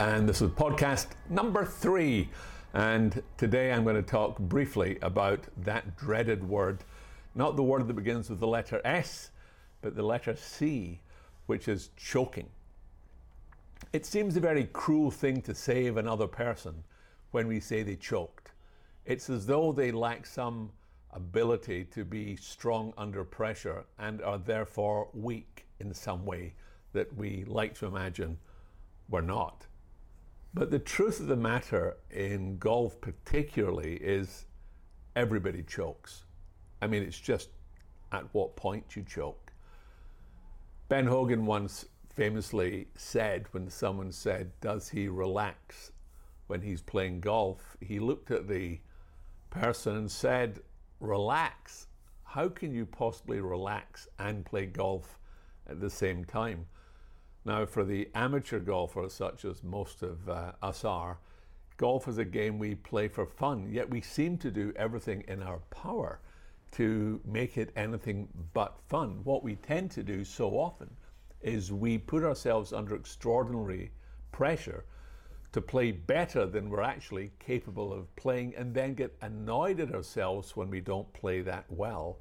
and this is podcast number three. And today I'm going to talk briefly about that dreaded word, not the word that begins with the letter S, but the letter C, which is choking. It seems a very cruel thing to say of another person when we say they choked. It's as though they lack some ability to be strong under pressure and are therefore weak in some way that we like to imagine we're not. But the truth of the matter in golf, particularly, is everybody chokes. I mean, it's just at what point you choke. Ben Hogan once famously said, when someone said, Does he relax when he's playing golf? He looked at the person and said, Relax. How can you possibly relax and play golf at the same time? Now, for the amateur golfers, such as most of uh, us are, golf is a game we play for fun, yet we seem to do everything in our power to make it anything but fun. What we tend to do so often is we put ourselves under extraordinary pressure to play better than we're actually capable of playing and then get annoyed at ourselves when we don't play that well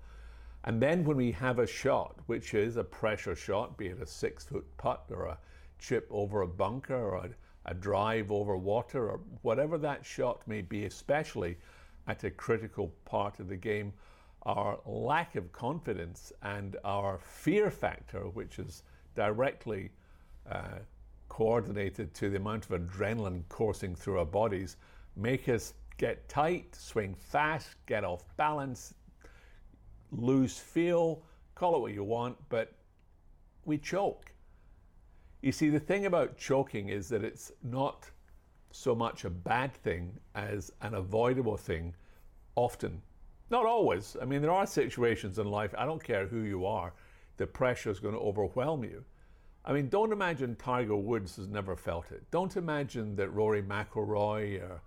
and then when we have a shot, which is a pressure shot, be it a six foot putt or a chip over a bunker or a, a drive over water or whatever that shot may be, especially at a critical part of the game, our lack of confidence and our fear factor, which is directly uh, coordinated to the amount of adrenaline coursing through our bodies, make us get tight, swing fast, get off balance, lose feel, call it what you want, but we choke. You see, the thing about choking is that it's not so much a bad thing as an avoidable thing often. Not always. I mean, there are situations in life, I don't care who you are, the pressure is going to overwhelm you. I mean, don't imagine Tiger Woods has never felt it. Don't imagine that Rory McIlroy or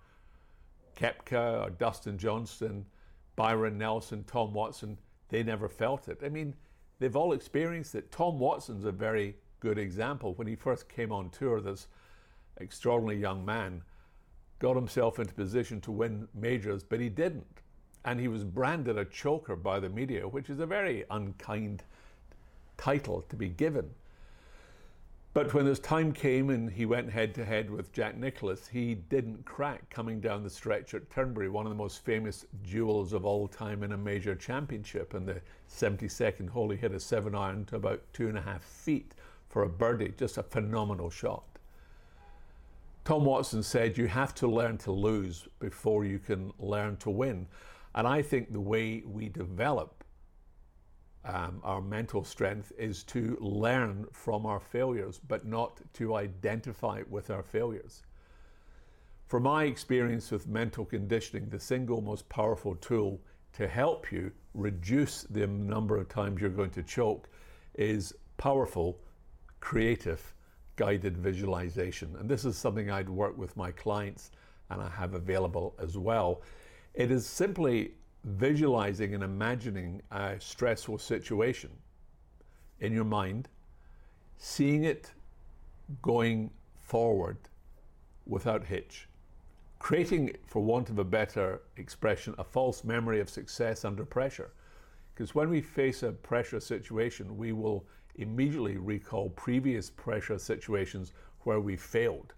Koepka or Dustin Johnson, Byron Nelson, Tom Watson they never felt it. I mean, they've all experienced it. Tom Watson's a very good example. When he first came on tour, this extraordinary young man got himself into position to win majors, but he didn't. And he was branded a choker by the media, which is a very unkind title to be given. But when his time came and he went head to head with Jack Nicklaus, he didn't crack coming down the stretch at Turnberry, one of the most famous duels of all time in a major championship. In the 72nd hole, he hit a seven iron to about two and a half feet for a birdie, just a phenomenal shot. Tom Watson said, You have to learn to lose before you can learn to win. And I think the way we develop um, our mental strength is to learn from our failures, but not to identify with our failures. From my experience with mental conditioning, the single most powerful tool to help you reduce the number of times you're going to choke is powerful, creative, guided visualization. And this is something I'd work with my clients and I have available as well. It is simply visualizing and imagining a stressful situation in your mind, seeing it going forward without hitch, creating, for want of a better expression, a false memory of success under pressure. Because when we face a pressure situation, we will immediately recall previous pressure situations where we failed.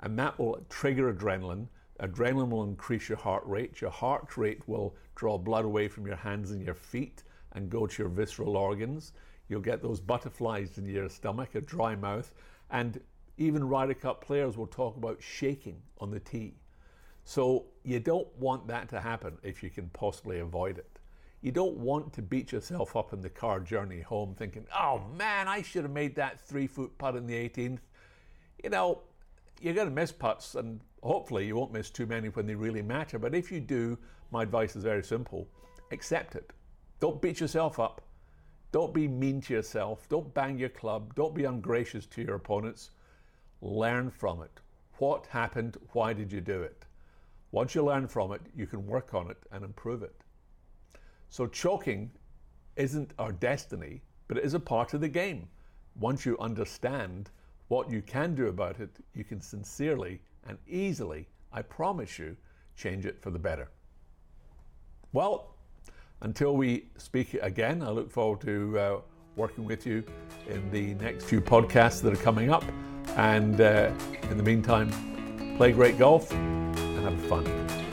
And that will trigger adrenaline Adrenaline will increase your heart rate. Your heart rate will draw blood away from your hands and your feet and go to your visceral organs. You'll get those butterflies in your stomach, a dry mouth, and even Ryder Cup players will talk about shaking on the tee. So you don't want that to happen if you can possibly avoid it. You don't want to beat yourself up in the car journey home thinking, oh man, I should have made that three foot putt in the 18th. You know, you're going to miss putts, and hopefully you won't miss too many when they really matter. But if you do, my advice is very simple accept it. Don't beat yourself up. Don't be mean to yourself. Don't bang your club. Don't be ungracious to your opponents. Learn from it. What happened? Why did you do it? Once you learn from it, you can work on it and improve it. So, choking isn't our destiny, but it is a part of the game. Once you understand what you can do about it, you can sincerely and easily, I promise you, change it for the better. Well, until we speak again, I look forward to uh, working with you in the next few podcasts that are coming up. And uh, in the meantime, play great golf and have fun.